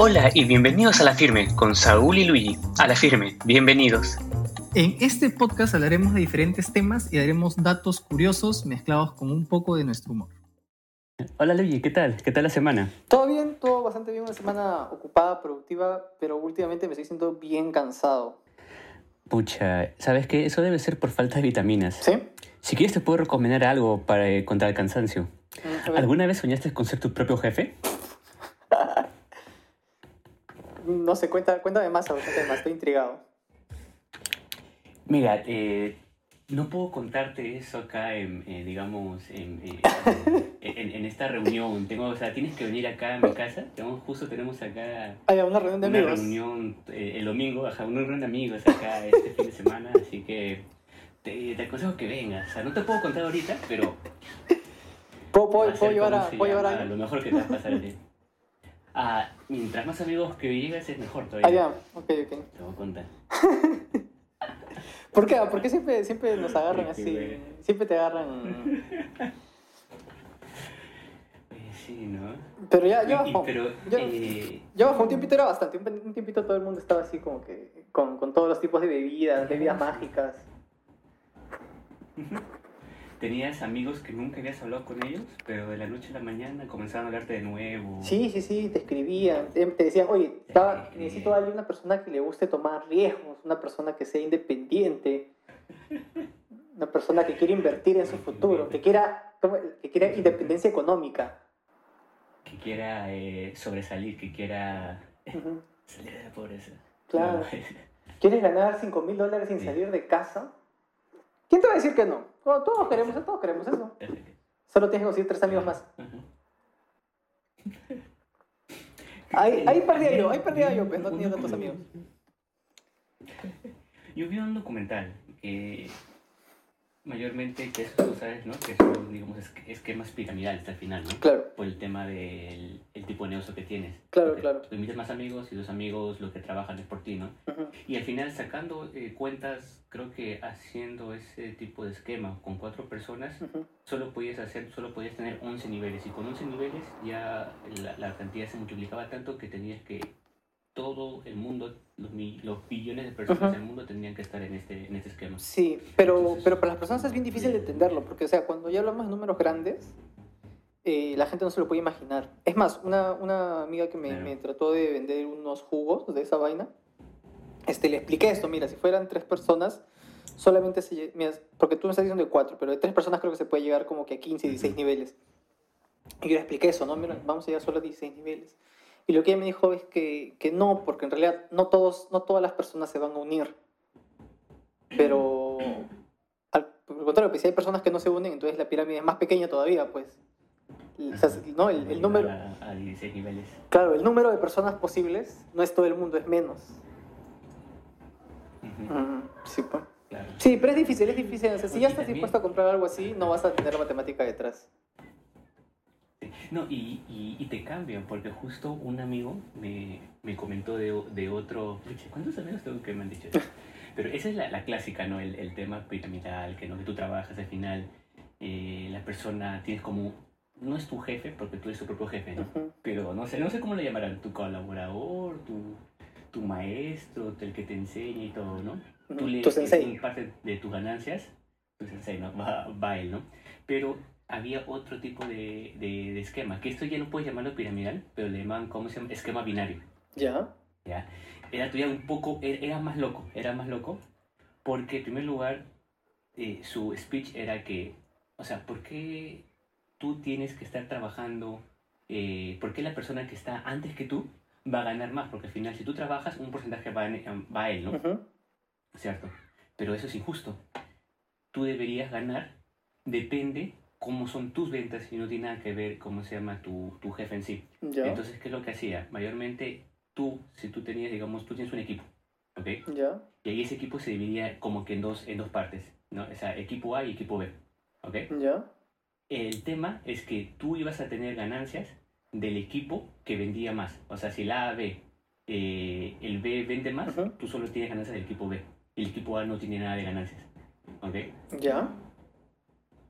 Hola y bienvenidos a La Firme con Saúl y Luigi. A La Firme, bienvenidos. En este podcast hablaremos de diferentes temas y daremos datos curiosos mezclados con un poco de nuestro humor. Hola Luigi, ¿qué tal? ¿Qué tal la semana? Todo bien, todo bastante bien, una semana ocupada, productiva, pero últimamente me estoy sintiendo bien cansado. Pucha, ¿sabes qué? Eso debe ser por falta de vitaminas. ¿Sí? Si quieres te puedo recomendar algo para eh, contra el cansancio. Mm. ¿Alguna vez soñaste con ser tu propio jefe? No sé, cuenta, cuéntame más, cuéntame más, estoy intrigado. Mira, eh, no puedo contarte eso acá, en, eh, digamos, en, eh, en- en esta reunión. Tengo, o sea, tienes que venir acá a mi casa. Tenemos, justo tenemos acá Hay una reunión de una amigos. reunión el domingo, ajá, una reunión de amigos acá este fin de semana, así que te, te aconsejo que vengas. O sea, no te puedo contar ahorita, pero ¿Puedo, puedo, llevar a, se ¿puedo llevar a lo mejor que te va a pasar a ti. Ah, mientras más amigos que llegas es mejor Ah, todavía. ya, ok, ok. Te voy a contar. ¿Por qué? ¿Por qué siempre, siempre nos agarran así? bueno. Siempre te agarran... Eh, sí, ¿no? Pero ya, ya bajó. pero, ya, eh, ya bajó un tiempito, era bastante. Un, un tiempito todo el mundo estaba así como que... Con, con todos los tipos de bebidas, bebidas mágicas. tenías amigos que nunca habías hablado con ellos, pero de la noche a la mañana comenzaron a hablarte de nuevo. Sí, sí, sí, te escribían, te, decían, oye, estaba- necesito a alguien, una persona que le guste tomar riesgos, una persona que sea independiente, una persona que quiera invertir en su futuro, que quiera, que quiera independencia económica. Que quiera eh, sobresalir, que quiera salir de la pobreza. Claro. No, ¿Quieres ganar 5 mil dólares sin Sí. salir de casa? ¿Quién te va a decir que no? Bueno, todos queremos, todos queremos eso. Solo tienes que conseguir tres amigos más. Ahí, ahí perdía yo, ahí perdía yo, pues no tenía tantos amigos. Yo vi un documental que mayormente, que eso tú sabes, ¿no? Que son, digamos, es- esquemas piramidales al final, ¿no? Claro, Por el tema del el tipo de negocio que tienes. Claro, Porque claro. Tú invitas más amigos y los amigos lo que trabajan es por ti, ¿no? ujú, Y al final sacando eh, cuentas, creo que haciendo ese tipo de esquema con cuatro personas, ujú. solo podías hacer, solo podías tener 11 niveles y con 11 niveles ya la, la cantidad se multiplicaba tanto que tenías que todo el mundo, los, los billones de personas Ajá. del mundo tendrían que estar en este, en este esquema. Sí, pero, Entonces- pero para las personas es bien difícil de entenderlo, porque, o sea, cuando ya hablamos de números grandes, eh, la gente no se lo puede imaginar. Es más, una, una amiga que me, me trató de vender unos jugos de esa vaina, este, le expliqué esto, mira, si fueran tres personas, solamente se... mira, porque tú me estás diciendo de cuatro, pero de tres personas creo que se puede llegar como que a 15, 16 Ujú. niveles. Y yo le expliqué eso, ¿no? Mira, vamos a llegar solo a 16 niveles. Y lo que ella me dijo es que, que no, porque en realidad no, todos, no todas las personas se van a unir. Pero al por el contrario, pues si hay personas que no se unen, entonces la pirámide es más pequeña todavía, pues. O sea, ¿no? el, el número, A, a 16 niveles. claro, el número de personas posibles no es todo el mundo, es menos. Ujú, Mm, sí, pues. claro. Sí, pero es difícil, es difícil. O sea, si ya estás dispuesto a comprar algo así, no vas a tener matemática detrás. No, y, y, y te cambian, porque justo un amigo me, me comentó de, de otro... ¿Cuántos amigos tengo que me han dicho? eso? Pero esa es la, la clásica, ¿no? El, el tema piramidal, que, ¿no? que tú trabajas al final, eh, la persona, tienes como... No es tu jefe, porque tú eres tu propio jefe, ¿no? Ujú. Pero no sé, no sé cómo lo llamarán, tu colaborador, tu, tu maestro, el que te enseña y todo, ¿no? Tú le un parte de tus ganancias, tu sensei, ¿no? Va, va él, ¿no? Pero había otro tipo de, de, de esquema, que esto ya no puedes llamarlo piramidal, pero le llaman, ¿cómo se llama? Esquema binario, ¿Ya? ¿ya? Era todavía un poco, era, era más loco, era más loco, porque en primer lugar, eh, su speech era que, o sea, ¿por qué tú tienes que estar trabajando, eh, por qué la persona que está antes que tú va a ganar más? Porque al final, si tú trabajas, un porcentaje va, en- va a él, ¿no? ¿cierto? Pero eso es injusto. Tú deberías ganar, depende cómo son tus ventas y no tiene nada que ver cómo se llama tu, tu jefe en sí. ¿Ya? Entonces, ¿qué es lo que hacía? Mayormente tú, si tú tenías, digamos, tú tienes un equipo, ¿ok? ¿Ya? Y ahí ese equipo se dividía como que en dos, en dos partes, ¿no? O sea, equipo A y equipo B, ¿ok? ¿Ya? El tema es que tú ibas a tener ganancias del equipo que vendía más. O sea, si el A ve, eh, el B vende más, tú solo tienes ganancias del equipo B. El equipo A no tiene nada de ganancias. ¿Ok? ¿Ya?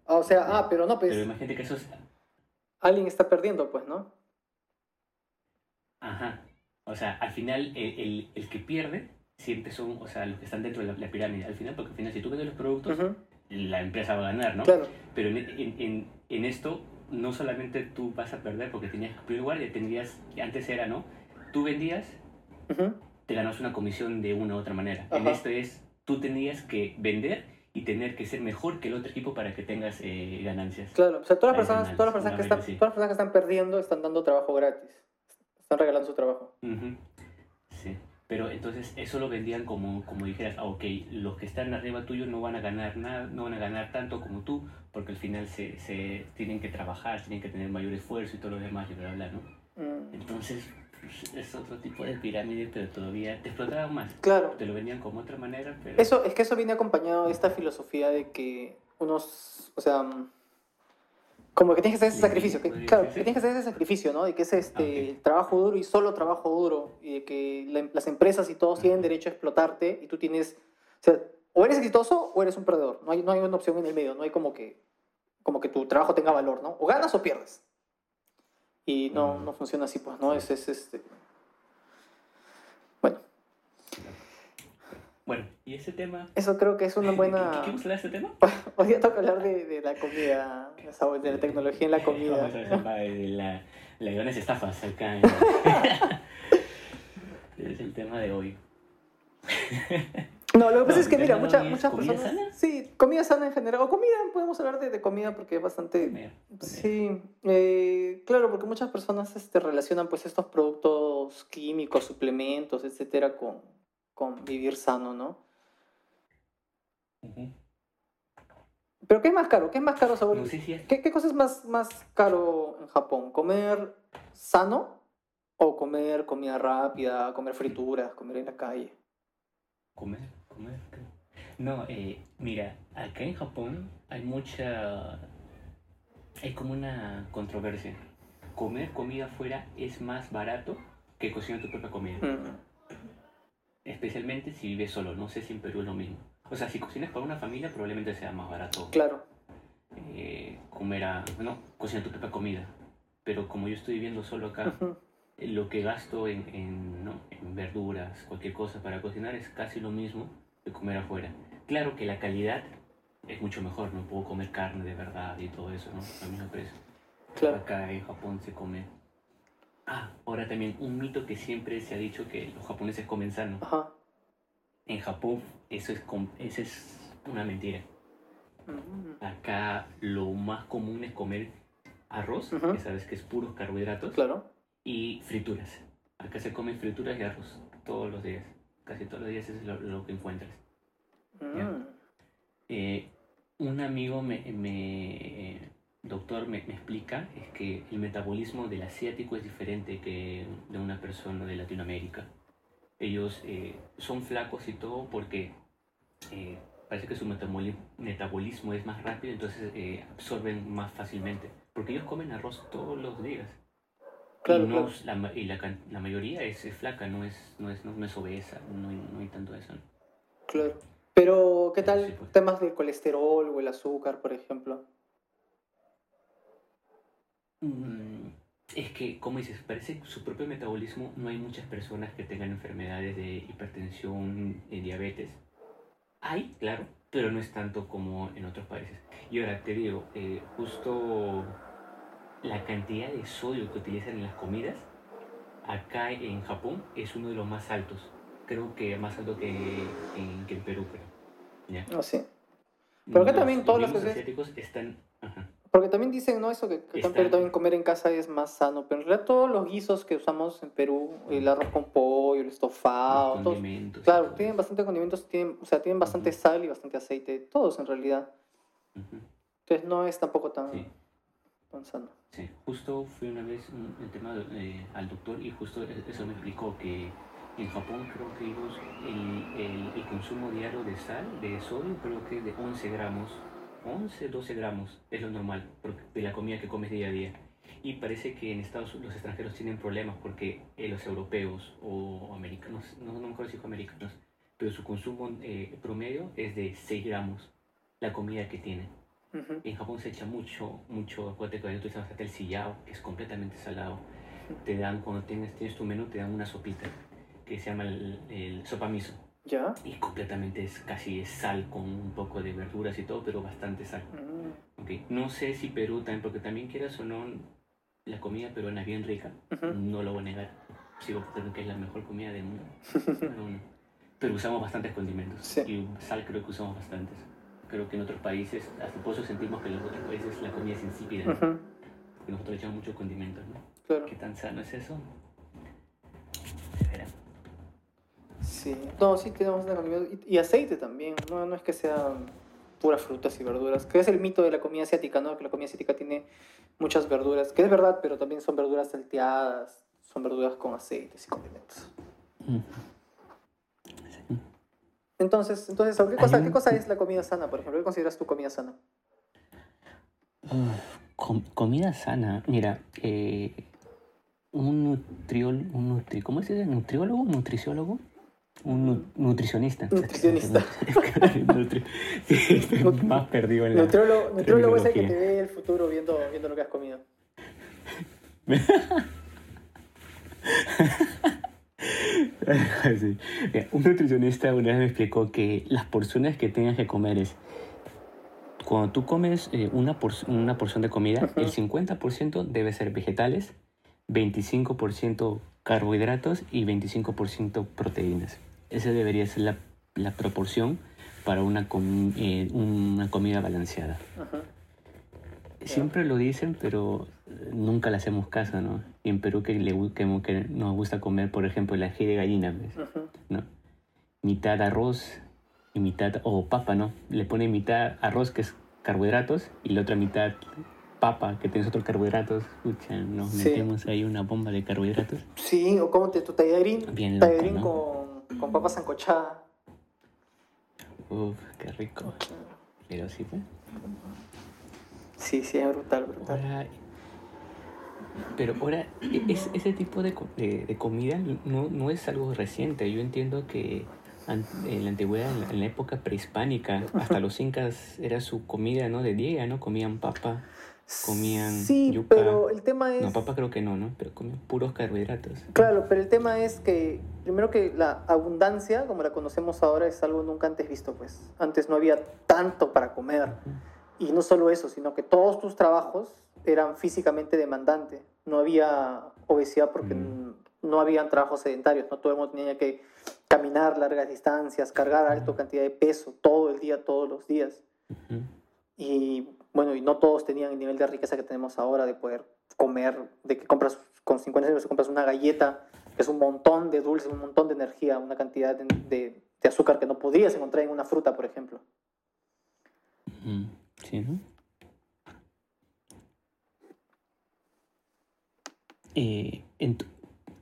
Ah, o sea, ah, pero no, pues Pero imagínate que eso es... alguien está perdiendo, pues, ¿no? Ajá. O sea, al final el, el, el que pierde siempre son, o sea, los que están dentro de la, la pirámide. Al final, porque al final si tú vendes los productos, la empresa va a ganar, ¿no? Claro, Pero en, en, en, en esto no solamente tú vas a perder porque tenías que cumplir guardia, tendrías, antes era, ¿no? Tú vendías, ujú, te ganas una comisión de una u otra manera. En esto es, tú tenías que vender y tener que ser mejor que el otro equipo para que tengas eh, ganancias. claro. O sea, todas las personas, todas las personas que están, sí. todas las personas que están perdiendo están dando trabajo gratis. Están regalando su trabajo. Ujú. Sí. Pero entonces eso lo vendían como, como dijeras, ah, ok, los que están arriba tuyo no van a ganar nada, no van a ganar tanto como tú, porque al final se, se tienen que trabajar, tienen que tener mayor esfuerzo y todo lo demás, y bla, bla, ¿no? Mm, Entonces pues, es otro tipo de pirámide, pero todavía te explotaban más. Claro. Te lo vendían como otra manera, pero... Eso, es que eso viene acompañado de esta filosofía de que unos, o sea, como que tienes que hacer ese sacrificio, que, claro, que tienes que hacer ese sacrificio, ¿no? De que es este Ah, ok. trabajo duro y solo trabajo duro, y de que la- las empresas y todos tienen derecho a explotarte y tú tienes, o sea, o eres exitoso o eres un perdedor, no hay, no hay una opción en el medio, no hay como que, como que tu trabajo tenga valor, ¿no? O ganas o pierdes. Y no, Mm. no funciona así, pues, ¿no? Es, es este... Bueno, Bueno, y ese tema... eso creo que es una buena... ¿Qué, qué ese tema? Hoy día toca hablar de, de la comida, de la tecnología en la comida. La, las grandes estafas acá. en- es el tema de hoy. No, lo que pasa No, es que, mira, tema muchas, es personas. sana. Sí, comida sana en general. O comida, podemos hablar de, de comida porque es bastante. Sí, eh, claro, porque muchas personas este, relacionan pues estos productos químicos, suplementos, etcétera, con, con vivir sano, ¿no? Pero ¿qué es más caro? ¿Qué es más caro, Saúl? No ¿Qué, qué cosa es más, más caro en Japón? ¿Comer sano o comer comida rápida, comer frituras, comer en la calle? comer, comer. No, eh, mira, acá en Japón hay mucha... Hay como una controversia. Comer comida afuera es más barato que cocinar tu propia comida. Especialmente si vives solo. No sé si en Perú es lo mismo. O sea, si cocinas para una familia probablemente sea más barato claro. eh, comer a... No, cocinar tu propia comida. Pero como yo estoy viviendo solo acá, Ujú. lo que gasto en, en, ¿no? en verduras, cualquier cosa para cocinar es casi lo mismo que comer afuera. Claro que la calidad es mucho mejor, no puedo comer carne de verdad y todo eso, ¿no? Al mismo precio. Claro. Acá en Japón se come. Ah, ahora también un mito que siempre se ha dicho que los japoneses comen sano. Ajá. En Japón eso es, eso es una mentira. Mm, Acá lo más común es comer arroz, que sabes que es puros carbohidratos, Claro. y frituras. Acá se comen frituras y arroz todos los días. Casi todos los días es lo, lo que encuentras. Mm, Eh, un amigo me, me- doctor me, me explica es que el metabolismo del asiático es diferente que de una persona de Latinoamérica. Ellos eh, son flacos y todo porque eh, parece que su metaboli- metabolismo es más rápido, entonces eh, absorben más fácilmente. Porque ellos comen arroz todos los días. Claro, y no, claro. La, y la, mayoría es, es flaca, no es, no, es, no es obesa, no hay, no hay tanto eso. Claro. Pero, ¿qué tal sí, pues. temas del colesterol o el azúcar, por ejemplo? Mm, Es que, como dices, parece que su propio metabolismo, no hay muchas personas que tengan enfermedades de hipertensión, de diabetes. Hay, claro, pero no es tanto como en otros países. Y ahora te digo, eh, justo la cantidad de sodio que utilizan en las comidas, acá en Japón es uno de los más altos. Creo que más alto que en, que en Perú, creo. ¿Ya? No sé. Pero acá Los- también todos los asiáticos están... ajá. Porque también dicen, ¿no? Eso que, que acá en Perú también comer en casa es más sano. Pero en realidad todos los guisos que usamos en Perú, el arroz con pollo, el estofado, Los todos, claro, todo tienen bastante condimentos, tienen, o sea, tienen bastante Ujú. sal y bastante aceite, todos en realidad. Ujú. Entonces no es tampoco tan, Sí. tan sano. Sí, justo fui una vez un- el tema eh, al doctor y justo e- eso me explicó que en Japón creo que ellos el, el- el consumo diario de sal, de sodio, creo que de 11 gramos, 11, 12 gramos es lo normal de la comida que comes día a día. Y parece que en Estados Unidos los extranjeros tienen problemas porque eh, los europeos o americanos, no, no me acuerdo si fue americanos, pero su consumo eh, promedio es de 6 gramos la comida que tienen. Ujú. En Japón se echa mucho, mucho, acuérdate que utilizamos hasta el sillao, que es completamente salado. te dan, cuando tienes, tienes tu menú, te dan una sopita que se llama el, el sopa miso. ¿Ya? Y completamente es casi es sal con un poco de verduras y todo, pero bastante sal. Mm, Ok, No sé si Perú también, porque también quieras o no, la comida peruana es bien rica. ujú. No lo voy a negar. Sigo pensando que es la mejor comida del mundo. Uno. Pero usamos bastantes condimentos. Sí. Y sal creo que usamos bastantes. Creo que en otros países, hasta por eso sentimos que en los otros países la comida es insípida. ¿no? Ujú, Porque nosotros echamos muchos condimentos, ¿no? Claro. ¿Qué tan sano es eso? Se verá. Sí. No, sí tenemos una comida. Y, y aceite también. No, no es que sean puras frutas y verduras. Que es el mito de la comida asiática, ¿no? Que la comida asiática tiene muchas verduras. Que es verdad, pero también son verduras salteadas. Son verduras con aceites y condimentos. Entonces, entonces ¿qué cosa, un- ¿qué cosa es la comida sana, por ejemplo? ¿Qué consideras tu comida sana? Com- comida sana. Mira, eh, un nutriol, un nutri, ¿cómo se dice? ¿Nutriólogo? ¿Nutriciólogo? Un nu- nutricionista. Nutricionista. Nutri- sí, estoy Nut- más perdido en la... Nutriólogo, nutriólogo es el que te ve el futuro viendo, viendo lo que has comido. Sí. Mira, un nutricionista una vez me explicó que las porciones que tengas que comer es cuando tú comes eh, una, por- una porción de comida, el 50% debe ser vegetales, 25% carbohidratos y 25% proteínas. Esa debería ser la, la proporción para una, com- eh, una comida balanceada. Ajá. Siempre lo dicen, pero nunca le hacemos caso, ¿no? Y en Perú que, le, que, que nos gusta comer, por ejemplo, el ají de gallina. Ujú. ¿no? Mitad arroz y mitad, o papa, ¿no? Le pone mitad arroz, que es carbohidratos, y la otra mitad papa, que tienes otros carbohidratos. Escucha, nos Sí. metemos ahí una bomba de carbohidratos. Sí, o cómete tu tallarín, Bien loco, tallarín ¿no? con, con papa sancochada. Uf, qué rico. Pero sí, pues. Sí, sí, es brutal, brutal. Ahora, pero ahora, e- es, ese tipo de, de, de comida no, no es algo reciente. Yo entiendo que en la antigüedad, en la, en la época prehispánica, hasta los incas era su comida, ¿no? De día, ¿no? Comían papa. Comían Sí, yuca. pero el tema es... No, papa creo que no, ¿no? Pero comían puros carbohidratos. Claro, pero el tema es que, primero que la abundancia, como la conocemos ahora, es algo nunca antes visto, pues. Antes no había tanto para comer. Y no solo eso, sino que todos tus trabajos eran físicamente demandantes. No había obesidad porque Mm. no habían trabajos sedentarios, no todo el mundo tenía que caminar largas distancias, cargar alta cantidad de peso todo el día, todos los días. Ujú. Y bueno, y no todos tenían el nivel de riqueza que tenemos ahora de poder comer, de que compras con 50 euros compras una galleta, que es un montón de dulce, un montón de energía, una cantidad de, de- de azúcar que no podrías encontrar en una fruta, por ejemplo. Ujú. Sí, ¿no? Eh, ent-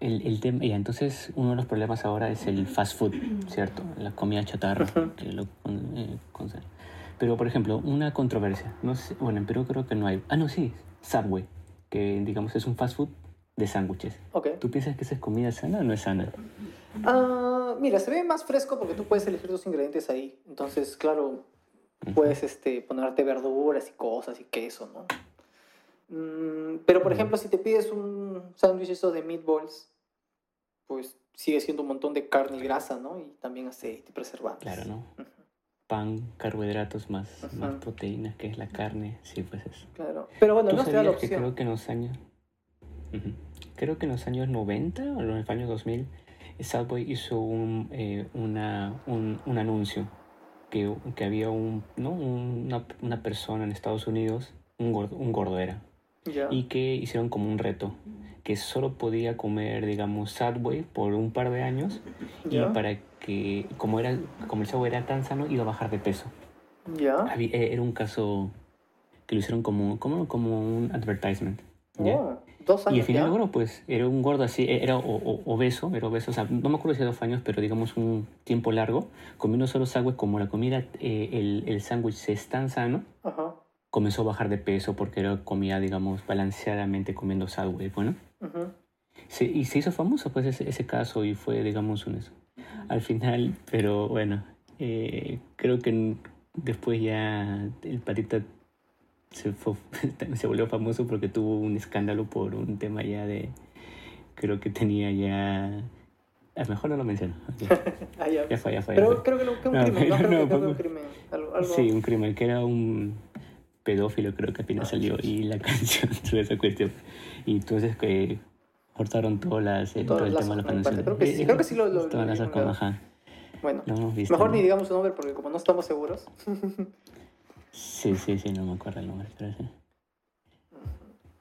el, el tema, entonces uno de los problemas ahora es el fast food, ¿cierto? La comida chatarra. Que lo eh, con- pero, por ejemplo, una controversia. No sé, bueno, en Perú creo que no hay. Ah, no, sí, Subway, que digamos es un fast food de sándwiches. Ok. ¿Tú piensas que esa es comida sana o no es sana? Ah, mira, se ve más fresco porque tú puedes elegir tus ingredientes ahí. Entonces, claro, puedes este, ponerte verduras y cosas y queso, ¿no? Mm, pero, por ejemplo, si te pides un sándwich eso de meatballs, pues sigue siendo un montón de carne y grasa, ¿no? Y también aceite y preservantes. Claro, ¿no? Pan, carbohidratos más, más proteínas, que es la carne. Sí, pues eso. Claro. Pero bueno, ¿Tú no da la sabías que opción. creo que en los años... Creo que en los años 90 o en los años 2000, Subway hizo un, eh, una, un, un anuncio que, que había un, ¿no? una, una persona en Estados Unidos, un gordo, un gordo era, Ya. y que hicieron como un reto, que solo podía comer, digamos, Subway por un par de años Ya. y para que, como, era, como el Subway era tan sano, iba a bajar de peso. Había- eh, era un caso que lo hicieron como, como, como un advertisement. ¿ya? Oh, dos Y años al final logró, pues, era un gordo así, e- era o- o- obeso, era obeso, o sea, no me acuerdo si dos años, pero digamos un tiempo largo, comiendo solo sándwich, como la comida, eh, el, el sándwich es tan sano, Ajá. Comenzó a bajar de peso porque era comida, digamos, balanceadamente comiendo sándwich, bueno. Ujú. Se- y se hizo famoso, pues, ese, ese caso y fue, digamos, un eso. Al final, pero bueno, eh, creo que después ya el patita se, fue- se volvió famoso porque tuvo un escándalo por un tema ya de... Creo que tenía ya... A lo mejor no lo menciono. ok. Ah, ya. Ya fue, ya fue. ya Pero fue. creo que, lo, que un No, crimen, ¿no? no, Creo que, no, creo que un crimen. Algo, algo- Sí, un crimen, que era un pedófilo, creo que apenas Ah, salió, y la canción sobre esa cuestión. Y entonces que cortaron todas las, eh, todo el tema de la canción. Creo que sí, creo que sí lo- lo- Todas lo con- ajá, Bueno, lo hemos visto. mejor ¿no? ni digamos su nombre porque como no estamos seguros. Sí, sí, sí, no me acuerdo el nombre, pero sí.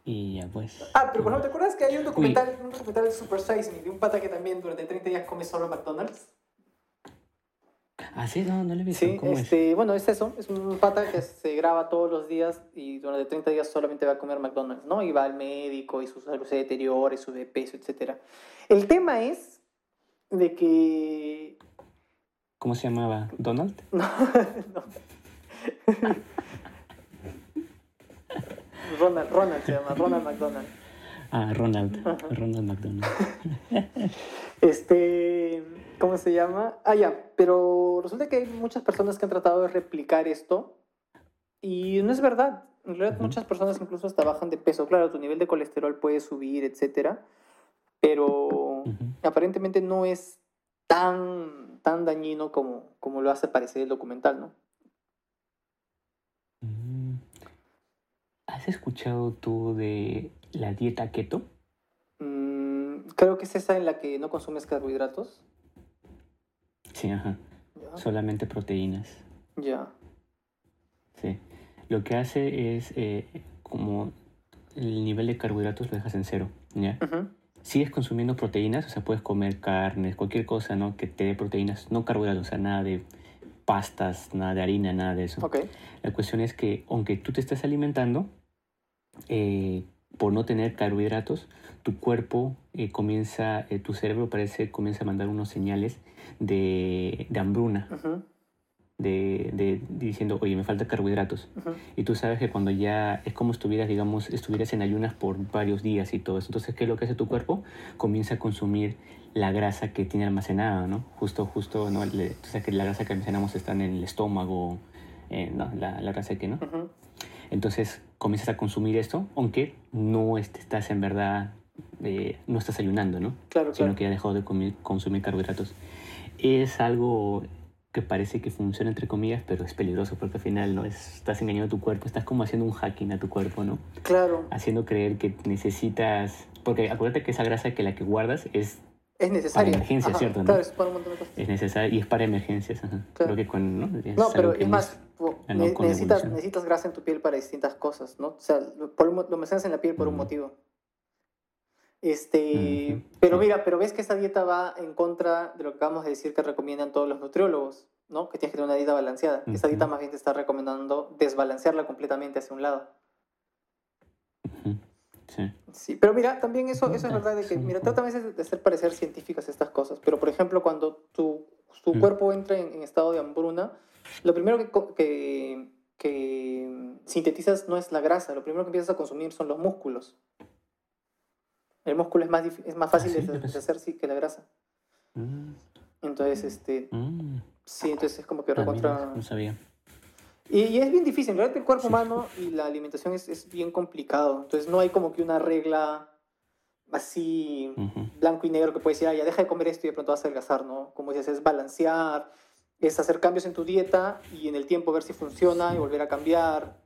Y ya pues. Ah, pero por ejemplo, ¿te acuerdas que hay un documental, un documental de Super Size Me de un pata que también durante 30 días come solo McDonald's? Ah, sí, no, no lo he visto. Sí, ¿Cómo es? este, bueno, es eso, es un pata que se graba todos los días y durante 30 días solamente va a comer McDonald's, ¿no? Y va al médico y su salud se deteriora y sube de peso, etc. El tema es de que... ¿Cómo se llamaba? ¿Donald? No, no. Ronald, Ronald se llama, Ronald McDonald. Ah, Ronald. Ronald McDonald. Este, ¿cómo se llama? Ah, ya, pero resulta que hay muchas personas que han tratado de replicar esto y no es verdad. En realidad muchas personas incluso hasta bajan de peso. Claro, tu nivel de colesterol puede subir, etcétera, pero Ujú. aparentemente no es tan, tan dañino como, como lo hace parecer el documental, ¿no? Mm. ¿Has escuchado tú de la dieta keto? Mm, creo que es esa en la que no consumes carbohidratos. Sí, ajá. Ya. Solamente proteínas. ya. Sí. Lo que hace es eh, como el nivel de carbohidratos lo dejas en cero, ¿ya? Ujú. Sigues consumiendo proteínas, o sea, puedes comer carnes, cualquier cosa, ¿no? Que te dé proteínas, no carbohidratos, o sea, nada de pastas, nada de harina, nada de eso. Ok. La cuestión es que, aunque tú te estés alimentando, eh, por no tener carbohidratos, tu cuerpo eh, comienza, eh, tu cerebro parece comienza a mandar unos señales de, de hambruna, de, de- diciendo, oye, me falta carbohidratos. Y tú sabes que cuando ya es como estuvieras, digamos, estuvieras en ayunas por varios días y todo eso. Entonces, ¿qué es lo que hace tu cuerpo? Comienza a consumir la grasa que tiene almacenada, ¿no? Justo, justo, ¿no? Le- tú sabes que la grasa que almacenamos está en el estómago, eh, ¿no? La, la grasa que, ¿no? Entonces comienzas a consumir esto, aunque no est- estás en verdad, eh, no estás ayunando, ¿no? Claro, Sino claro. que ya dejado de comi- consumir carbohidratos. Es algo que parece que funciona entre comillas, pero es peligroso porque al final no es, estás engañando a tu cuerpo, estás como haciendo un hacking a tu cuerpo, ¿no? Claro. Haciendo creer que necesitas, porque acuérdate que esa grasa que la que guardas es, Es necesario. Para emergencias, ¿cierto, no? Claro, es para un montón de cosas. es necesaria y es para emergencias. ajá. Claro. Creo que con, ¿no? Es No, pero es más, ne- necesitas, necesitas grasa en tu piel para distintas cosas, ¿no? O sea, lo, por un lo mencionas en la piel por un motivo. Este, pero mira, pero ves que esta dieta va en contra de lo que acabamos de decir que recomiendan todos los nutriólogos, ¿no? Que tienes que tener una dieta balanceada. Esta dieta más bien te está recomendando desbalancearla completamente hacia un lado. Sí. Sí, pero mira, también eso, eso es Ah, verdad de que, mira, trata a veces de hacer parecer científicas estas cosas, pero por ejemplo, cuando tu, tu Mm. cuerpo entra en, en estado de hambruna, lo primero que, que, que sintetizas no es la grasa, lo primero que empiezas a consumir son los músculos. El músculo es más, es más fácil Ah, sí, de deshacer sí, que la grasa. Mm, Entonces, este, mm. sí, entonces es como que Ah, recontra... no sabía. Y, y es bien difícil, en realidad el cuerpo humano y la alimentación es, es bien complicado. Entonces no hay como que una regla así Ujú. blanco y negro que puedes decir, ah, ya deja de comer esto y de pronto vas a adelgazar, ¿no? Como dices, es balancear, es hacer cambios en tu dieta y en el tiempo ver si funciona y volver a cambiar.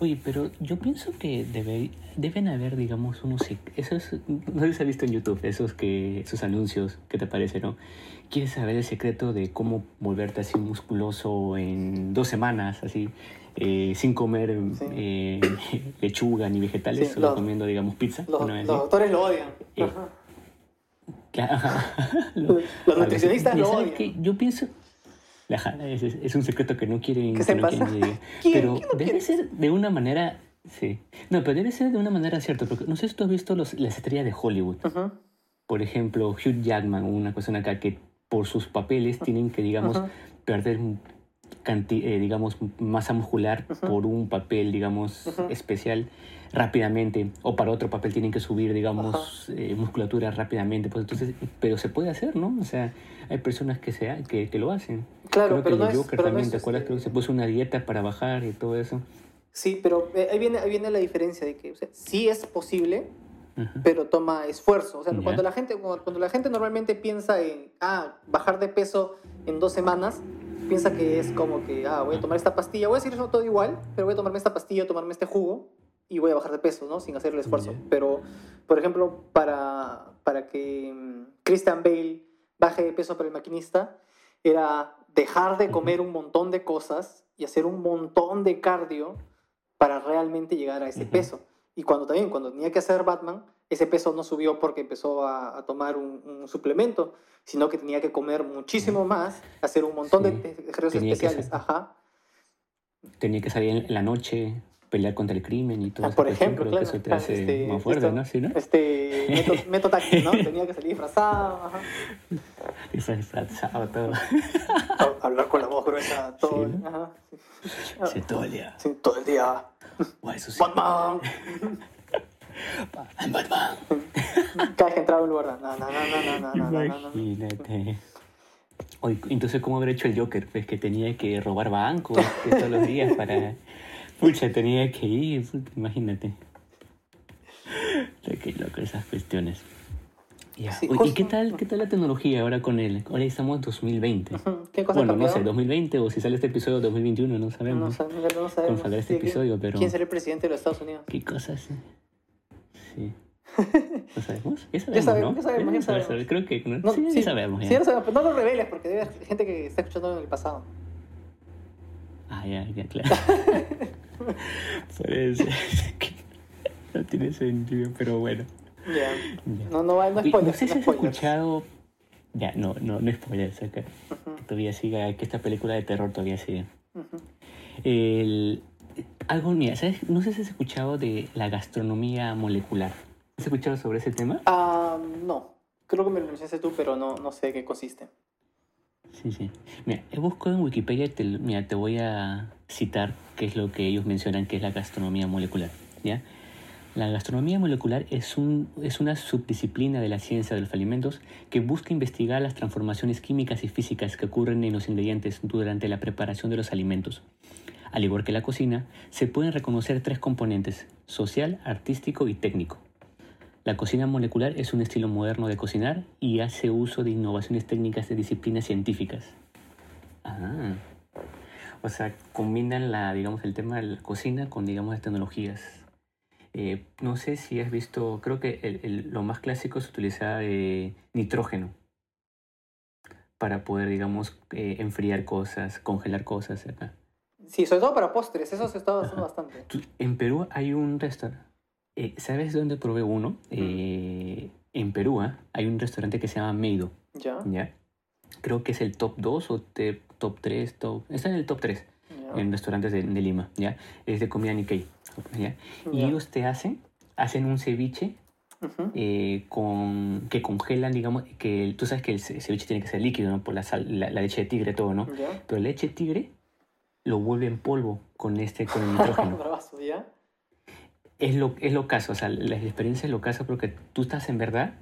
Oye, pero yo pienso que debe, deben haber, digamos, unos... Esos, no si has visto en YouTube, esos, que, esos anuncios que te aparecen, ¿no? ¿Quieres saber el secreto de cómo volverte así musculoso en dos semanas, así, eh, sin comer Sí. eh, lechuga ni vegetales, Sí, solo los- comiendo, digamos, pizza? Los, los doctores lo odian. Eh. Claro, ajá. Lo- Los nutricionistas lo ¿sabes odian. qué? Yo pienso... Es, es- es un secreto que no quieren ¿Qué que no sepas? quieren que diga. ¿Quién- Pero debe quiere? ser de una manera... Sí. No, pero debe ser de una manera cierta, porque no sé si tú has visto los, las estrellas de Hollywood. Por ejemplo, Hugh Jackman, una persona acá que por sus papeles tienen que, digamos, perder eh, digamos, masa muscular Ujú. por un papel, digamos, Ujú. especial rápidamente, o para otro papel tienen que subir, digamos, eh, musculatura rápidamente, pues entonces, pero se puede hacer, ¿no? O sea, hay personas que, se, que, que lo hacen. Claro, Creo pero que no el es... Pero no también, es, ¿te acuerdas? este, Creo que se puso una dieta para bajar y todo eso. Sí, pero eh, ahí viene, ahí viene la diferencia de que o sea, sí es posible, Ujú. pero toma esfuerzo. O sea, Ya. cuando, la gente, cuando la gente normalmente piensa en, ah, bajar de peso en dos semanas, piensa que es como que, ah, voy a tomar esta pastilla, voy a decir eso todo igual, pero voy a tomarme esta pastilla, tomarme este jugo y voy a bajar de peso, ¿no? Sin hacer el esfuerzo. Ya. Pero, por ejemplo, para, para que mm, Christian Bale baje de peso para el maquinista, era dejar de comer un montón de cosas y hacer un montón de cardio para realmente llegar a ese Ujú. peso. Y cuando también, cuando tenía que hacer Batman, ese peso no subió porque empezó a, a tomar un, un suplemento, sino que tenía que comer muchísimo más, hacer un montón Sí. de ejercicios Tenía que especiales. hacer- Ajá. Tenía que salir en la noche, pelear contra el crimen y todo Ah, por ejemplo, claro, que eso te hace este, más fuerte, esto- ¿no? Sí, ¿no? Este, método, método ¿no? Tenía que salir disfrazado, ajá. Disfrazado, todo. Ha- Hablar con la voz gruesa, todo. Sí, ¿no? ajá. Se tolia. Sí, todo el día. Guau, eso sí. Batman. Cada que entraba un lugar. No, no, no, no, no, Imagínate. Entonces, ¿cómo habrá hecho el Joker? Pues que tenía que robar bancos todos los días para. Pucha, tenía que ir, imagínate. Qué loco esas cuestiones. Yeah. Sí, Uy, ¿Y qué tal, qué tal la tecnología ahora con él? Ahora estamos en 2020. ¿Qué cosa bueno, cambió? no sé, 2020 o si sale este episodio 2021, no sabemos. No, no, no sabemos. Este sí, episodio, pero... ¿Quién será el presidente de los Estados Unidos? ¿Qué cosas? Sí. ¿Lo sabemos? Ya sabemos, Ya sabemos, ¿no? ya sabemos, ya sabemos. Creo que ¿no? Sí, ya sabemos. Ya. Sí, lo sabemos, pero no lo reveles porque debe haber gente que está escuchando en el pasado. Ah, ya, ya, claro. Parece que no tiene sentido, pero bueno. Ya. Ya. No, no, no spoilers. no sé si no has escuchado... Ya, no, no, no spoilers acá. Ujú, Todavía sigue, que esta película de terror todavía sigue. ujú. El, algo, mira, ¿sabes? No sé si has escuchado de la gastronomía molecular. ¿Has escuchado sobre ese tema? Ah, no. Creo que me lo mencionaste tú, pero no, no sé qué consiste. Sí, sí. Mira, he buscado en Wikipedia, y te, mira, te voy a citar qué es lo que ellos mencionan que es la gastronomía molecular. ¿ya? La gastronomía molecular es, un, es una subdisciplina de la ciencia de los alimentos que busca investigar las transformaciones químicas y físicas que ocurren en los ingredientes durante la preparación de los alimentos. Al igual que la cocina, se pueden reconocer tres componentes, social, artístico y técnico. La cocina molecular es un estilo moderno de cocinar y hace uso de innovaciones técnicas de disciplinas científicas. Ah. O sea, combinan la, digamos, el tema de la cocina con, digamos, las tecnologías. Eh, no sé si has visto, creo que lo más clásico es utilizar eh, nitrógeno para poder, digamos, eh, enfriar cosas, congelar cosas acá. Sí, sobre todo para postres, eso se está usando bastante. En Perú hay un restaurante. ¿Sabes dónde probé uno? Eh, en Perú ah, hay un restaurante que se llama Meido. Ya, ¿ya? Creo que es el top 2 o te- top 3. Top, está en el top 3 ya. en restaurantes de, de Lima. ¿ya? Es de comida Nikkei. ¿ya? Y ellos te hacen, hacen un ceviche Ujú. eh, con, que congelan, digamos, que tú sabes que el ce- ceviche tiene que ser líquido, ¿no? Por la, sal- la, la leche de tigre, todo, ¿no? Ya. Pero la leche de tigre lo vuelve en polvo con este, con el nitrógeno. Bravazo, ¿ya? es lo, es lo caso, o sea, la experiencia es lo caso porque tú estás en verdad,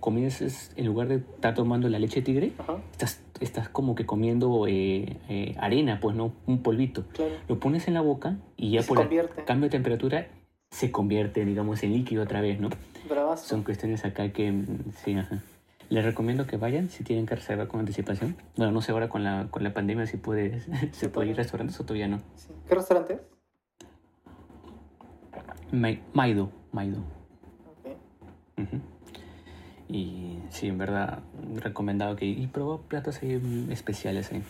comienzas, en lugar de estar tomando la leche de tigre, Ajá, estás, estás como que comiendo eh, eh, arena, pues, ¿no? Un polvito. claro. Lo pones en la boca y ya Se por el cambio de temperatura se convierte, digamos, en líquido otra vez, ¿no? Bravazo. Son cuestiones acá que, mm, sí, ajá. Les recomiendo que vayan si tienen que reservar con anticipación. Bueno, no sé ahora con la, con la pandemia si puede, se puede ir a restaurantes o todavía no. Sí. ¿Qué restaurante es? Mai- Maido, Maido. Ok. Ujú. Y sí, en verdad, recomendado que... Y probó platos ahí especiales ahí.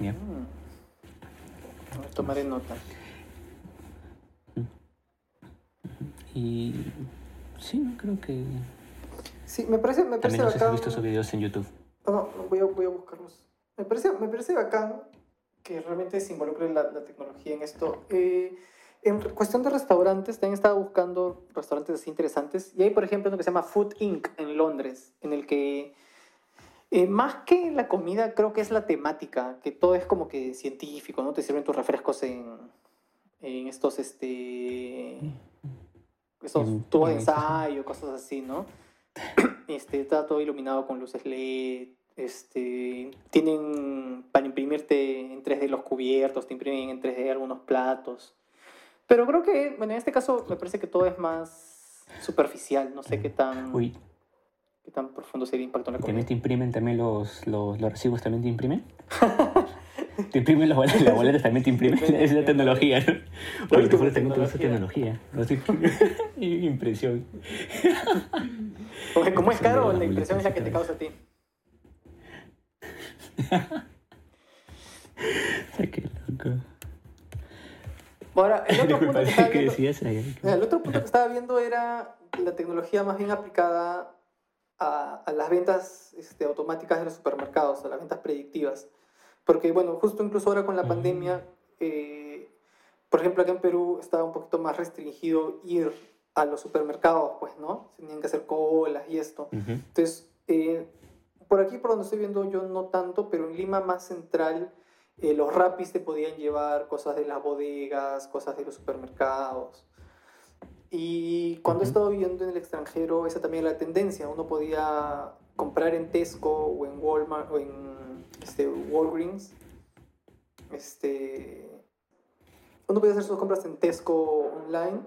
Ya. Mm. Tomaré nota. Y sí, no creo que... Sí, me parece, me parece También no sé si has visto esos videos en YouTube. No, no, voy a, voy a buscarlos. Me parece, me parece bacán que realmente se involucre la, la tecnología en esto. Eh, en cuestión de restaurantes, también estaba buscando restaurantes así interesantes. Y hay, por ejemplo, uno que se llama Food Inc. en Londres, en el que Eh, más que la comida, creo que es la temática, que todo es como que científico, ¿no? Te sirven tus refrescos en, en estos, este, estos En- tubos de ensayo, cosas así, ¿no? Este, está todo iluminado con luces LED, este, tienen para imprimirte en 3D los cubiertos, te imprimen en 3D algunos platos. Pero creo que, bueno, en este caso me parece que todo es más superficial, no sé qué tan, Uy, qué tan profundo sería el impacto en la ¿también comida. te imprimen también los, los, los recibos? ¿También te imprimen? ¿Te imprimen las boletas? ¿Las boletas también te imprimen? Es la tecnología, ¿no? Te juro, también te gusta tecnología. No. Impresión. Como, como es caro, la impresión es la que te causa a ti. Qué loco. Ahora, el otro punto que Mira, el otro punto que estaba viendo era la tecnología más bien aplicada a, a las ventas este, automáticas de los supermercados, a las ventas predictivas. Porque, bueno, justo incluso ahora con la Mm. pandemia, eh, por ejemplo, acá en Perú estaba un poquito más restringido ir a los supermercados, pues, ¿no? Tenían que hacer colas y esto. Ujú. Entonces, eh, por aquí, por donde estoy viendo yo, no tanto, pero en Lima más central, eh, los rapis te podían llevar cosas de las bodegas, cosas de los supermercados. Y cuando he Ujú. estado viviendo en el extranjero, esa también era la tendencia. Uno podía comprar en Tesco o en Walmart o en este, Walgreens. Este, uno podía hacer sus compras en Tesco online.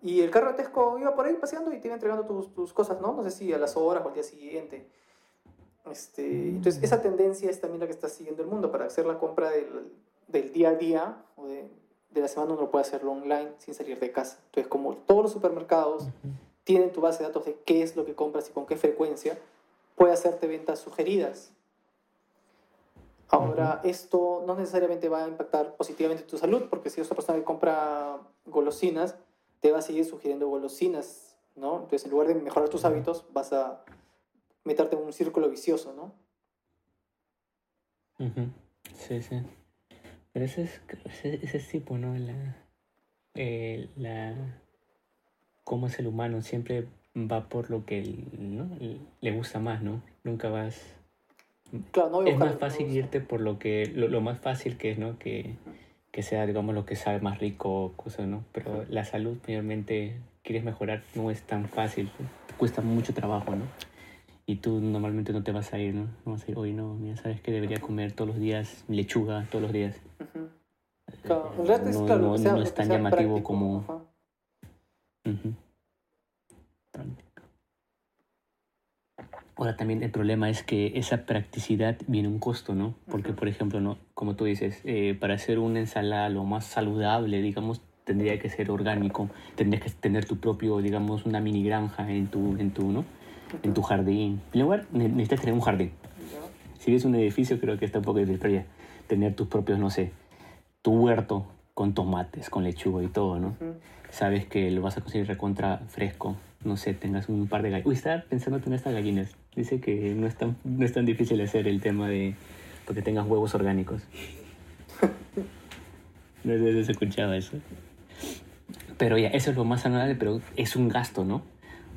Y el carro de Tesco iba por ahí paseando y te iba entregando tus, tus cosas, ¿no? No sé si a las horas o al día siguiente. Este, entonces, esa tendencia es también la que está siguiendo el mundo para hacer la compra del, del día a día o de, de la semana, uno puede hacerlo online sin salir de casa. Entonces, como todos los supermercados tienen tu base de datos de qué es lo que compras y con qué frecuencia, puede hacerte ventas sugeridas. Ahora, esto no necesariamente va a impactar positivamente tu salud, porque si es una persona que compra golosinas, te va a seguir sugiriendo golosinas, ¿no? Entonces, en lugar de mejorar tus hábitos, vas a meterte en un círculo vicioso, ¿no? Ujú. Sí, sí. Pero ese es, ese, ese es tipo, ¿no? La, eh, la, cómo es el humano, siempre va por lo que el- ¿no? le gusta más, ¿no? Nunca vas... Claro, no voy a Es más fácil no- irte por lo que, lo, lo más fácil que es, ¿no? Que, que sea, digamos, lo que sabe más rico, cosas, ¿no? Pero la salud, mayormente, quieres mejorar, no es tan fácil, cuesta mucho trabajo, ¿no? Y tú normalmente no te vas a ir, ¿no? No vas a ir, hoy no, mira, sabes que debería comer todos los días lechuga, todos los días. Ujú. Claro, en realidad es, no, claro, no- sea- no es tan llamativo práctico, como... Ujú. Ahora también el problema es que esa practicidad viene a un costo, ¿no? Porque, por ejemplo, ¿no? como tú dices, eh, para hacer una ensalada lo más saludable, digamos, tendría que ser orgánico, tendrías que tener tu propio, digamos, una mini granja en tu, en tu, ¿no? En tu jardín. En lugar, ne- necesitas tener un jardín. Si ves un edificio, creo que está un poco de ya Tener tus propios, no sé, tu huerto con tomates, con lechuga y todo, ¿no? Sabes que lo vas a conseguir recontra fresco. No sé, tengas un par de gallinas. Uy, estaba pensando tener estas gallinas. Dice que no es tan, no es tan difícil hacer el tema de porque tengas huevos orgánicos. no sé si has escuchado eso. Pero ya, eso es lo más saludable, pero es un gasto, ¿no?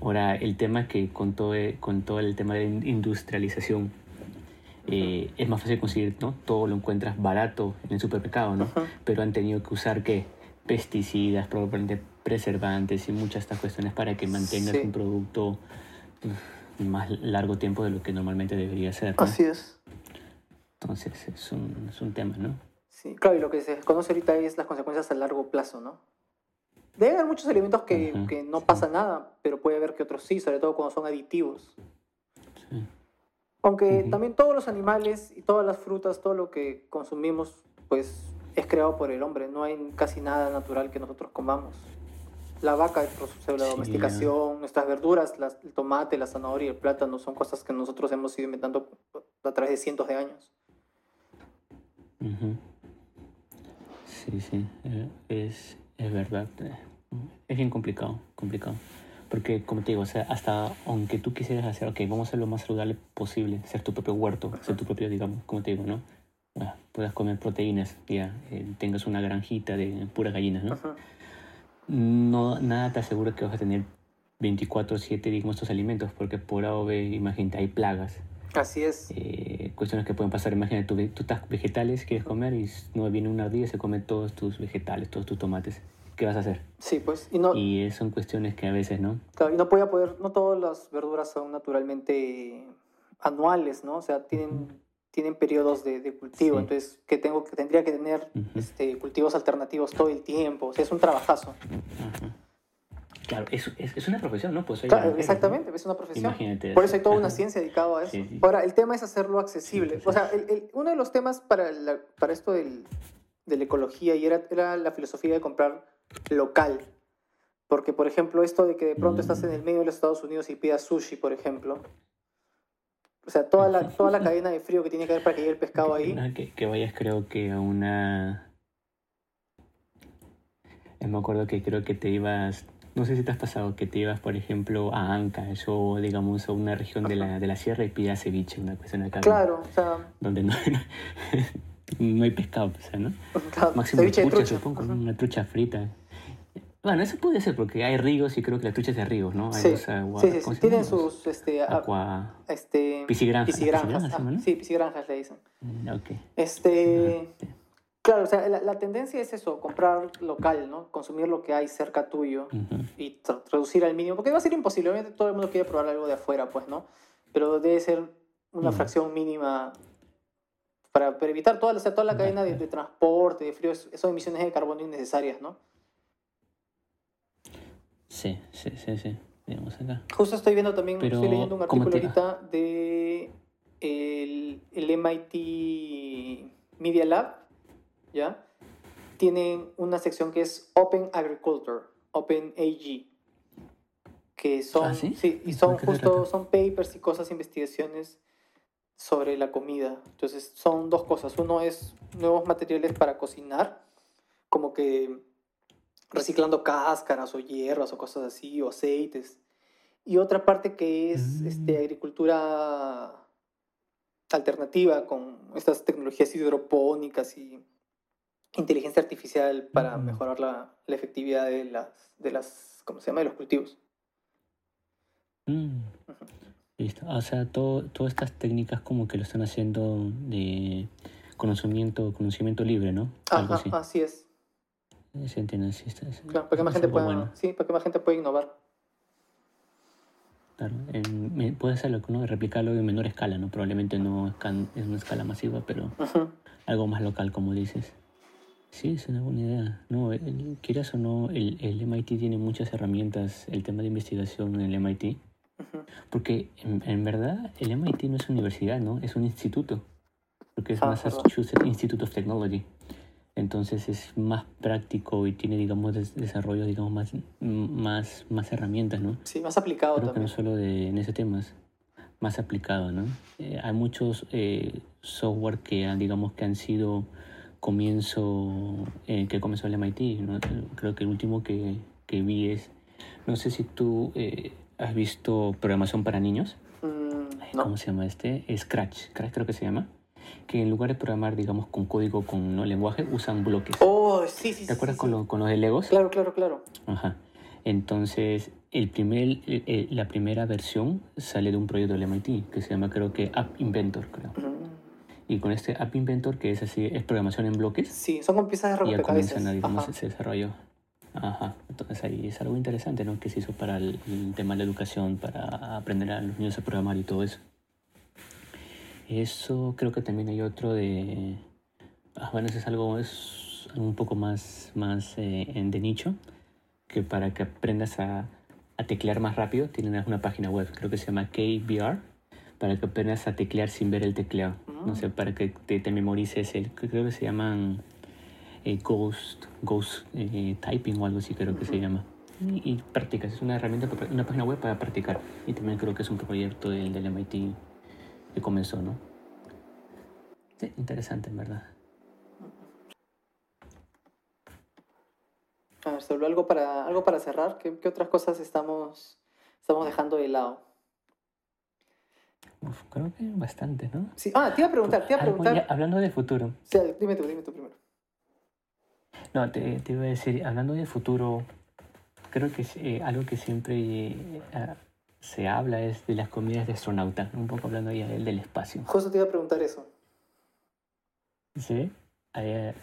Ahora, el tema que con todo, con todo el tema de industrialización, eh, es más fácil conseguir, ¿no? Todo lo encuentras barato en el supermercado, ¿no? Ajá. pero han tenido que usar qué pesticidas, probablemente preservantes y muchas estas cuestiones para que mantengas Sí. un producto uf, más largo tiempo de lo que normalmente debería ser. ¿no? Así es. Entonces es un, es un tema, ¿no? Sí, claro, y lo que se desconoce ahorita es las consecuencias a largo plazo, ¿no? Debe haber muchos alimentos que, Ajá, que no sí. pasa nada, pero puede haber que otros sí, sobre todo cuando son aditivos. Sí. Aunque también todos los animales y todas las frutas, todo lo que consumimos, pues es creado por el hombre. No hay casi nada natural que nosotros comamos. La vaca proceso de la Sí, domesticación, nuestras verduras, las- el tomate, la zanahoria y el plátano son cosas que nosotros hemos ido inventando a través de cientos de años. Ujú. Sí, sí, eh, es, es verdad. eh, Es bien complicado, complicado. Porque, como te digo, o sea, hasta aunque tú quisieras hacer, ok, vamos a hacer lo más saludable posible, ser tu propio huerto, ser tu propio, digamos, como te digo, ¿no? Bueno, puedas comer proteínas, ya, eh, tengas una granjita de puras gallinas, ¿no? Ajá. No, nada te asegura que vas a tener 24-7, digamos, estos alimentos, porque por A o B, imagínate, hay plagas. Así es. Eh, cuestiones que pueden pasar, imagínate, tú, tú estás vegetales, quieres comer y no viene una ardilla y se come todos tus vegetales, todos tus tomates. ¿Qué vas a hacer? Sí, pues. Y, no, Y son cuestiones que a veces, ¿no? claro, y no podía poder, no todas las verduras son naturalmente anuales, ¿no? O sea, tienen, tienen periodos de, de cultivo, Sí. entonces que tengo que tendría que tener Ujú. este, cultivos alternativos todo el tiempo, o sea, es un trabajazo. Claro, es, es, es una profesión, ¿no? Pues Claro, granjero, ¿no? exactamente, es una profesión. Imagínate. Por eso hay toda una Ajá. ciencia dedicada a eso. Sí, sí. Ahora, el tema es hacerlo accesible. Sí, sí, O sea, el- el- uno de los temas para, la- para esto del- de la ecología y era, era la filosofía de comprar local. Porque, por ejemplo, esto de que de pronto estás en el medio de los Estados Unidos y pidas sushi, por ejemplo. O sea, toda la, toda la cadena de frío que tiene que haber para que llegue el pescado ahí. Que, que vayas creo que a una... Eh, Me acuerdo que creo que te ibas, no sé si te has pasado, que te ibas por ejemplo a Ancash o digamos a una región de la, de la sierra y pidas ceviche, una cuestión acá. Claro, o sea, Donde no, no hay pescado, o sea, ¿no? claro, Máximo ceviche de trucha, trucha. supongo, Ujú. una trucha frita. Bueno, eso puede ser porque hay ríos y creo que la trucha es de ríos, ¿no? Hay Sí, los agua- sí, sí, ¿cómo sí. Tienen sus este, a- Aqua... este, piscigranjas. Piscigranjas, ajá, ¿no? Sí, piscigranjas le dicen. Mm, Ok. Este, claro, o sea, la, la tendencia es eso, comprar local, ¿no? Consumir lo que hay cerca tuyo Ujú. y tra- reducir al mínimo, porque va a ser imposible, obviamente todo el mundo quiere probar algo de afuera, pues, ¿no? Pero debe ser una Ujú. fracción mínima para, para evitar toda, o sea, toda la cadena de, de transporte, de frío, son emisiones de carbono innecesarias, ¿no? Sí, sí, sí, sí. Digamos acá. Justo estoy viendo también, Pero, estoy leyendo un ¿cómo artículo ahorita de el, el MIT Media Lab, ¿ya? Tienen una sección que es Open Agriculture, Open AG, que son, ¿Ah, sí? y ¿Y son justo, son papers y cosas, investigaciones sobre la comida. Entonces, son dos cosas. Uno es nuevos materiales para cocinar, como que reciclando cáscaras o hierbas o cosas así, o aceites. Y otra parte que es Mm. este, agricultura alternativa con estas tecnologías hidropónicas y inteligencia artificial para Mm. mejorar la, la efectividad de las, de las, ¿cómo se llama? De los cultivos. Mm. Listo. O sea, todo, todas estas técnicas como que lo están haciendo de conocimiento, conocimiento libre, ¿no? Algo Ajá, así. así es. Es- Claro, para que más gente pueda, bueno. sí, para que más gente pueda innovar. Claro, en- me- puede hacerlo, ¿no? Replicarlo en menor escala, ¿no? Probablemente no es una escala masiva, pero Ujú. algo más local, como dices. Sí, es una buena idea. No, el- quieras o no, el, el MIT tiene muchas herramientas, el tema de investigación en el MIT. Porque en, en verdad el MIT no es universidad, ¿no? Es un instituto. Porque es Ah. Massachusetts Institute of Technology. Entonces es más práctico y tiene, digamos, des- desarrollo, digamos, más, más, más herramientas, ¿no? Sí, más aplicado Creo que no también. solo de, en ese tema, es más aplicado, ¿no? Eh, hay muchos eh, software que, han, digamos, que han sido comienzo, eh, que comenzó el MIT, ¿no? Creo que el último que, que vi es, no sé si tú eh, has visto programación para niños, Mm, ¿cómo se llama este? Scratch, Scratch creo que se llama, que en lugar de programar, digamos, con código, con ¿no? lenguaje, usan bloques. Oh, sí, sí. ¿Te acuerdas sí, con, sí. lo- con los de Legos? Claro, claro, claro. Ajá. Entonces, el primer, el- el- la primera versión sale de un proyecto del MIT que se llama, creo que, App Inventor, creo. Mm, Y con este App Inventor, que es así, es programación en bloques, Sí, son como piezas de y ya rompecabezas. comienzan a, digamos, Ajá. ese desarrollo. Ajá. Entonces ahí es algo interesante, ¿no? Que se hizo para el, el tema de la educación, para aprender a los niños a programar y todo eso. Eso creo que también hay otro de... Ah, bueno, eso es algo, es un poco más, más eh, en- de nicho, que para que aprendas a, a teclear más rápido, tienen una página web, creo que se llama KBR, para que aprendas a teclear sin ver el teclado. No sé, para que te, te memorices el, creo que se llaman eh, Ghost, Ghost eh, Typing o algo así creo que se llama. Y, practicas, es una herramienta, una página web para practicar. Y también creo que es un proyecto del, del MIT que comenzó, ¿no? Sí, interesante en verdad. A ver, solo algo para, algo para cerrar. ¿Qué, qué otras cosas estamos, estamos dejando de lado? Uf, creo que bastante, ¿no? Sí. Ah, te iba a preguntar, te iba a preguntar. ya- hablando de futuro. Sí, dime tú, dime tú primero. No, te, te iba a decir, hablando de futuro, creo que es eh, algo que siempre eh, se habla es de las comidas de astronauta, un poco hablando ya del, del espacio. Justo te iba a preguntar eso. ¿Sí? Eh,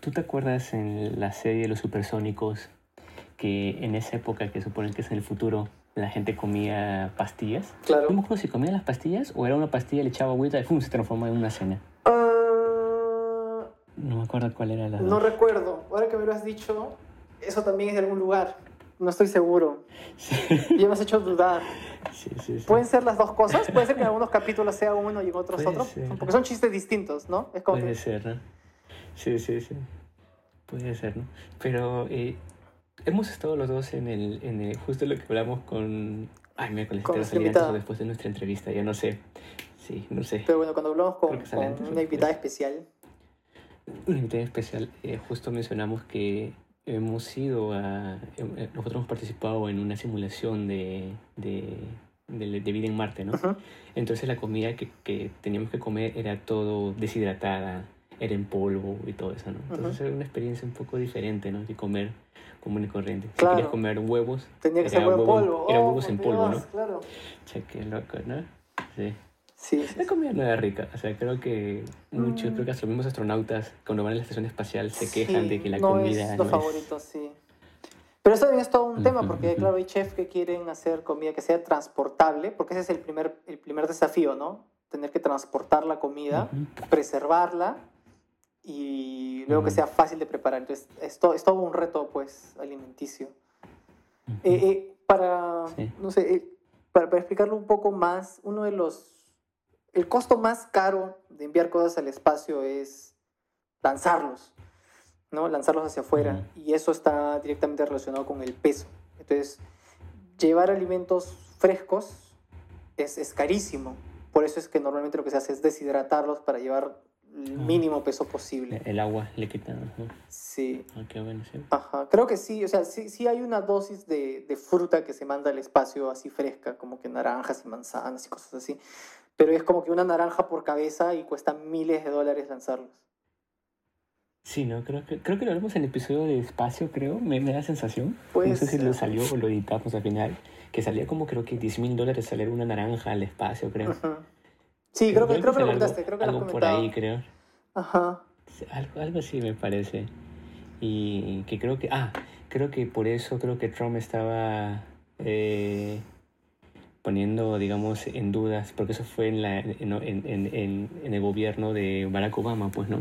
¿Tú te acuerdas en la serie de los supersónicos que en esa época, que suponen que es en el futuro, la gente comía pastillas? Claro. No me acuerdo si comían las pastillas o era una pastilla, le echaba agüita y ¡fum! se transformaba en una cena. Ah, No me acuerdo cuál era la... no recuerdo. Ahora que me lo has dicho, eso también es de algún lugar. No estoy seguro. Sí, Ya me has hecho dudar. sí, sí. sí. ¿Pueden ser las dos cosas? Puede ser que en algunos capítulos sea uno y en otros Puede otro. ser. Porque son chistes distintos, ¿no? Es como Puede que... ser, ¿no? Sí, sí, sí. Puede ser, ¿no? Pero eh, hemos estado los dos en el, en el... Justo lo que hablamos con... Ay, miércoles, Con antes o después de nuestra entrevista, ya no sé. Sí, no sé. Pero bueno, cuando hablamos con, con una invitada especial, Una invitada especial, eh, justo mencionamos que hemos ido a... eh, Nosotros hemos participado en una simulación de, de, de, de vida en Marte, ¿no? Ujú. Entonces la comida que, que teníamos que comer era todo deshidratada, era en polvo y todo eso, ¿no? Entonces Ujú. era una experiencia un poco diferente, ¿no? De comer común y corriente. Si Claro. querías comer huevos, tenía que era ser huevo- polvo. Era Oh, huevos en polvo, Dios, ¿no? Claro. Che, qué loco, ¿no? Sí. Sí, sí, La comida no era rica, o sea, creo que muchos, Mm. creo que hasta los mismos astronautas cuando van a la estación espacial se quejan Sí, de que la no comida es lo no favorito, sí. Pero eso también es todo un tema, porque claro, hay chefs que quieren hacer comida que sea transportable, porque ese es el primer, el primer desafío, ¿no? Tener que transportar la comida, Ujú. preservarla y luego que sea fácil de preparar. Entonces, es, to- es todo un reto, pues, alimenticio. Eh, eh, para, Sí. no sé, eh, para, para explicarlo un poco más, uno de los, el costo más caro de enviar cosas al espacio es lanzarlos, ¿no? Lanzarlos hacia afuera. Y eso está directamente relacionado con el peso. Entonces, llevar alimentos frescos es, es carísimo. Por eso es que normalmente lo que se hace es deshidratarlos para llevar el mínimo peso posible. El agua le quitan. ajá. Sí. Ah, qué bueno, sí. Ajá, creo que sí, o sea, sí, sí hay una dosis de, de fruta que se manda al espacio así fresca, como que naranjas y manzanas y cosas así, pero es como que una naranja por cabeza y cuesta miles de dólares lanzarlos. Sí, no, creo que, creo que lo vimos en el episodio de espacio, creo, me, me da sensación. Puede no sé si lo salió o lo editamos al final, que salía como creo que 10 mil dólares salir una naranja al espacio, creo. Sí, creo que, creo que lo algo- comentaste, creo que lo Algo por ahí, creo. Ajá, Algo, algo así me parece. Y que creo que, ah, creo que por eso creo que Trump estaba eh, poniendo, digamos, en dudas, porque eso fue en, la, en, en, en- el gobierno de Barack Obama, pues, ¿no?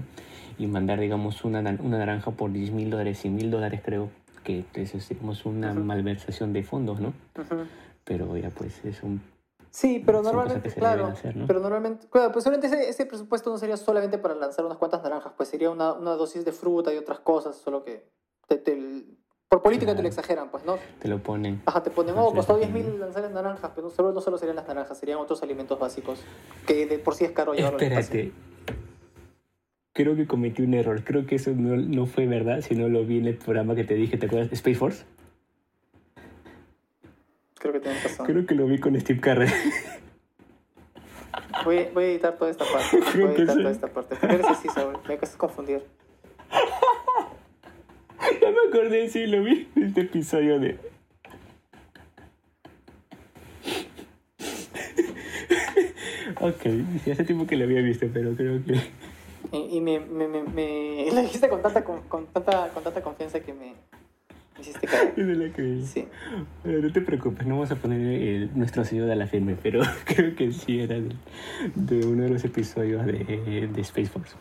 Y mandar, digamos, una, na- una naranja por 10 mil dólares, 100 mil dólares, creo que eso es, digamos, una Ujú. malversación de fondos, ¿no? ujú. Pero ya, pues, es un... Sí, pero normalmente, claro, hacer, ¿no? pero normalmente, claro, pues solamente ese, ese presupuesto no sería solamente para lanzar unas cuantas naranjas, pues sería una, una dosis de fruta y otras cosas, solo que te- te- por política te lo Claro. exageran, pues, ¿no? Te lo ponen. Ajá, te ponen, oh, costó sí, 10 sí. mil lanzar naranjas, pero no solo, no solo serían las naranjas, serían otros alimentos básicos, que de por sí es caro llevarlo. Espérate. Creo que cometí un error. Creo que eso no, no fue verdad, sino lo vi en el programa que te dije, ¿te acuerdas? Space Force. Creo que tienes razón. Creo que lo vi con Steve Carell. Voy, voy a editar toda esta parte, Creo voy a editar toda esta parte. ¿Qué eres así, Saúl? Me cuesta confundir. Acordé, sí, lo vi en este episodio de... ok, hace tiempo que lo había visto, pero creo que... Y, y me, me, me, me- lo dijiste con tanta, con, con tanta, con tanta confianza que me, hiciste caer. es de la que... Sí. No te preocupes, no vamos a poner el- nuestro sello de la firme, pero creo que sí era de, de uno de los episodios de, de Space Force.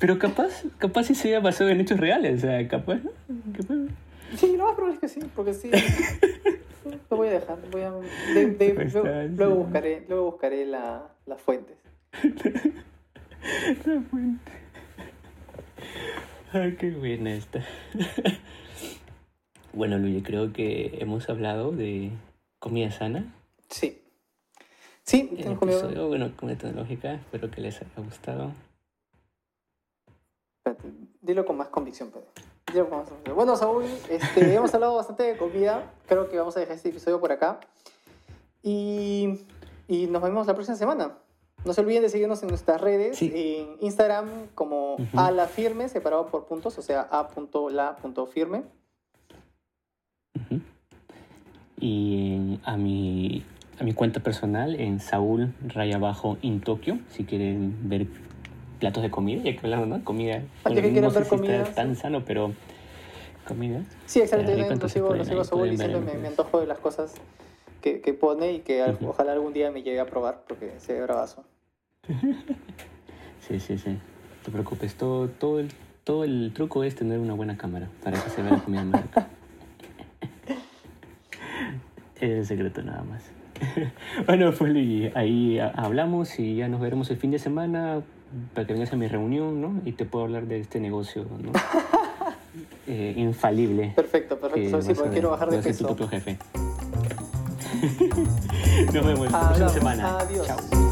Pero capaz, capaz sí se basado en hechos reales, o sea, capaz, ¿no? Capaz. Sí, lo más probable es que sí, porque sí. Lo voy a dejar. Voy a, de- de- Pues luego, está, luego sí. buscaré, luego buscaré la, las fuentes. La fuente. Ay, qué buena esta. Bueno, Luis, creo que hemos hablado de comida sana. Sí. Sí, tengo comido. bueno, comida tecnológica, espero que les haya gustado. Espérate, dilo con más convicción, Pedro. Dilo con más convicción. Bueno, Saúl, este, hemos hablado bastante de comida. Creo que vamos a dejar este episodio por acá. Y, y nos vemos la próxima semana. No se olviden de seguirnos en nuestras redes, Sí. en Instagram como Ujú. a la firme, separado por puntos, o sea, a.la.firme. Ujú. y a mi, a mi cuenta personal en Saúl Raya Abajo in Tokio, si quieren ver platos de comida, ya que hablamos, ¿no? Comida. Ya que no sé ver si comida, está tan sano, pero comida. Sí. Eh, rico, Yo lo entonces sigo, lo sigo a Saúl y siempre me, me antojo de las cosas que, que pone y que al- Ujú. ojalá algún día me llegue a probar porque se ve bravazo. Sí, sí, sí. No te preocupes, todo, todo, el, todo el truco es tener una buena cámara para que se vea la comida más rica. Es el secreto nada más. bueno, pues y ahí ha- hablamos y ya nos veremos el fin de semana para que vengas a mi reunión, ¿no? Y te puedo hablar de este negocio, ¿no? Eh, infalible. Perfecto, perfecto. Saúl, sí, porque quiero bajar de Vas a ser tu peso. propio jefe. nos vemos la próxima Hablamos. semana. Adiós. Chao.